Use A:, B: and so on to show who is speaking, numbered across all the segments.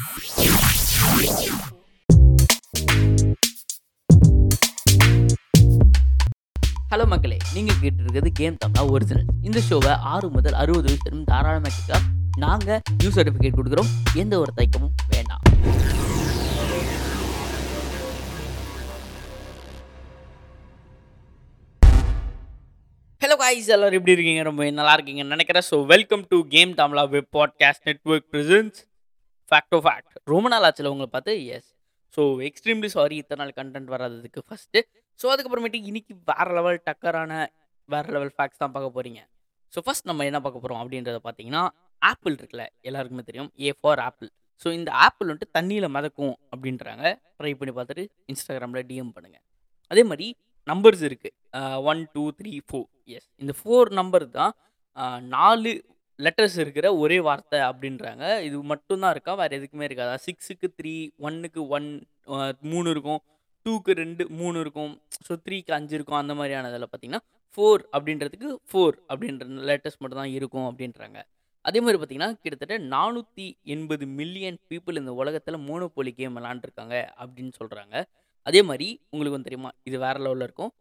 A: Hello மக்களே. நீங்கள் கேட்டு இருக்கிறது கேம் தமிழா ஒரிஜினல் இந்த ஷோவை ஆறு முதல் அறுபது வயசு தாராளமாக கேட்க நாங்கள் நியூ சர்டிஃபிகேட் கொடுக்குறோம். எந்த ஒரு தயக்கமும் வேண்டாம். ஹலோ காய்ஸ் எல்லாரும் எப்படி இருக்கீங்க? ரொம்ப நல்லா இருக்கீங்கன்னு நினைக்கிறேன். So welcome to game Tamizha web podcast network presence fact fact ரொம்ப நாள் ஆச்சுல உங்களை பார்த்து? எஸ் ஸோ எக்ஸ்ட்ரீம்லி சாரி இத்தனை நாள் கண்டென்ட் வராததுக்கு ஃபஸ்ட்டு ஸோ அதுக்கப்புறமேட்டு இன்றைக்கி வேறு லெவல் டக்கரான வேறு லெவல் ஃபேக்ட்ஸ் தான் பார்க்க போகிறீங்க ஸோ ஃபஸ்ட் நம்ம என்ன பார்க்க போகிறோம் அப்படின்றத பார்த்தீங்கன்னா ஆப்பிள் இருக்குல்ல எல்லாருக்குமே தெரியும். ஏ ஃபார் ஆப்பிள் ஸோ இந்த ஆப்பிள் வந்துட்டு தண்ணியில் மிதக்கும் அப்படின்றாங்க. ட்ரை பண்ணி பார்த்துட்டு இன்ஸ்டாகிராமில் டிஎம் பண்ணுங்கள் அதே மாதிரி நம்பர்ஸ் இருக்குது one two three four yes இந்த ஃபோர் நம்பர் தான் நாலு லெட்டர்ஸ் இருக்கிற ஒரே வார்த்தை அப்படின்றாங்க. இது மட்டும்தான் இருக்கா? வேறு எதுக்குமே இருக்காதா? சிக்ஸுக்கு த்ரீ ஒன்னுக்கு ஒன் மூணு இருக்கும். டூக்கு ரெண்டு மூணு இருக்கும். ஸோ த்ரீக்கு அஞ்சு இருக்கும். அந்த மாதிரியானதில் பார்த்தீங்கன்னா ஃபோர் அப்படின்றதுக்கு ஃபோர் அப்படின்ற லெட்டர்ஸ் மட்டும் தான் இருக்கும் அப்படின்றாங்க. அதே மாதிரி பார்த்தீங்கன்னா கிட்டத்தட்ட நானூற்றி எண்பது மில்லியன் பீப்புள் இந்த உலகத்தில் மோனோபோலி கேம் விளாண்டுருக்காங்க அப்படின்னு சொல்கிறாங்க அதே மாதிரி உங்களுக்கு வந்து தெரியுமா? இது வேறு லெவலில் இருக்கும்.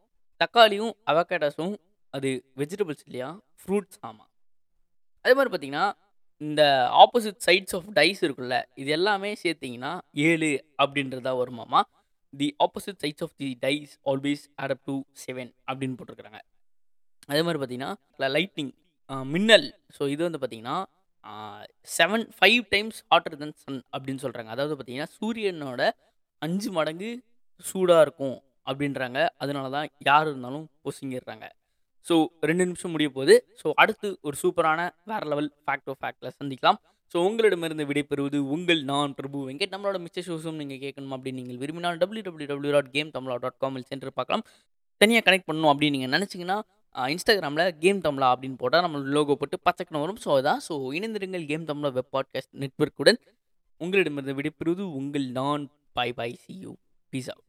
A: தக்காளியும் அவகேடாஸும் அது வெஜிடபிள்ஸ் இல்லையா? ஃப்ரூட்ஸ் ஆமாம் அதே மாதிரி பார்த்தீங்கன்னா இந்த ஆப்போசிட் சைட்ஸ் ஆஃப் டைஸ் இருக்குல்ல இது எல்லாமே சேர்த்திங்கன்னா ஏழு அப்படின்றதா வருமாமா the opposite sides of the dice always add up to to seven அப்படின்னு போட்டிருக்கிறாங்க. அதே மாதிரி பார்த்தீங்கன்னா லைட்னிங் மின்னல் ஸோ இது வந்து பார்த்தீங்கன்னா seven five times hotter than sun அப்படின்னு சொல்கிறாங்க அதாவது பார்த்தீங்கன்னா சூரியனோட அஞ்சு மடங்கு சூடாக இருக்கும் அப்படின்றாங்க. அதனால தான் யார் இருந்தாலும் பொசுங்கிடுறாங்க. ஸோ ரெண்டு நிமிஷம் முடிய போகுது. ஸோ அடுத்து ஒரு சூப்பரான வேற லெவல் ஃபேக்ட் ஆஃப் ஃபேக்டில் சந்திக்கலாம். ஸோ உங்களிடமிருந்து விடைபெறுவது உங்கள் நான் பிரபு வெங்கட். நம்மளோட மிச்ச ஷோஸும் நீங்கள் கேட்கணும் அப்படின்னு நீங்கள் விரும்பினால் W W W dot game Tamizha dot காமில் சென்று பார்க்கலாம். தனியாக கனெக்ட் பண்ணணும் அப்படின்னு நீங்கள் நினச்சிங்கன்னா இன்ஸ்டாகிராமில் கேம் தமிழா அப்படின்னு போட்டால் நம்ம லோகோ போட்டு பச்சைக்கணும் வரும். ஸோ அதான். ஸோ இணைந்திருங்கள் கேம் தமிழா வெப் பாட்காஸ்ட் நெட்ஒர்க்குடன் உங்களிடமிருந்து விடைபெறுவது உங்கள் நான். Bye bye see you peace out